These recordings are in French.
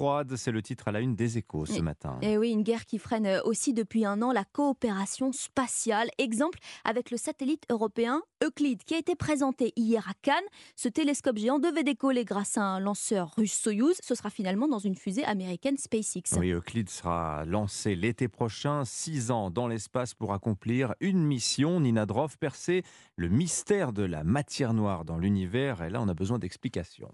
froide, c'est le titre à la une des échos ce matin. Et oui, une guerre qui freine aussi depuis un an la coopération spatiale. Exemple avec le satellite européen Euclide qui a été présenté hier à Cannes. Ce télescope géant devait décoller grâce à un lanceur russe Soyuz. Ce sera finalement dans une fusée américaine SpaceX. Oui, Euclide sera lancé l'été prochain, six ans dans l'espace pour accomplir une mission. Nina Droff, percer le mystère de la matière noire dans l'univers. Et là, on a besoin d'explications.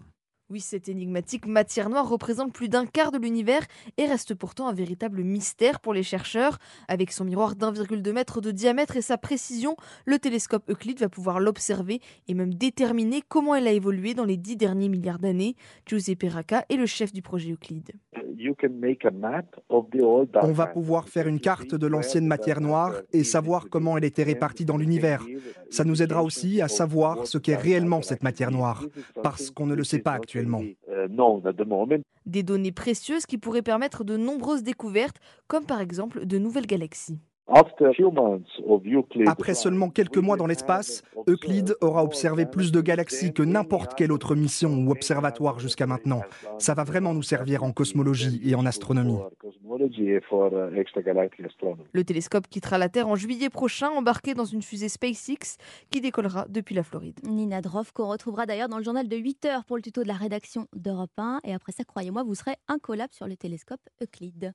Oui, cette énigmatique matière noire représente plus d'un quart de l'univers et reste pourtant un véritable mystère pour les chercheurs. Avec son miroir d'1,2 mètre de diamètre et sa précision, le télescope Euclide va pouvoir l'observer et même déterminer comment elle a évolué dans les dix derniers milliards d'années. Giuseppe Racca est le chef du projet Euclide. On va pouvoir faire une carte de l'ancienne matière noire et savoir comment elle était répartie dans l'univers. Ça nous aidera aussi à savoir ce qu'est réellement cette matière noire, parce qu'on ne le sait pas actuellement. Des données précieuses qui pourraient permettre de nombreuses découvertes, comme par exemple de nouvelles galaxies. Après seulement quelques mois dans l'espace, Euclide aura observé plus de galaxies que n'importe quelle autre mission ou observatoire jusqu'à maintenant. Ça va vraiment nous servir en cosmologie et en astronomie. Le télescope quittera la Terre en juillet prochain, embarqué dans une fusée SpaceX qui décollera depuis la Floride. Nina Droff, qu'on retrouvera d'ailleurs dans le journal de 8 heures pour le tuto de la rédaction d'Europe 1. Et après ça, croyez-moi, vous serez incollable sur le télescope Euclide.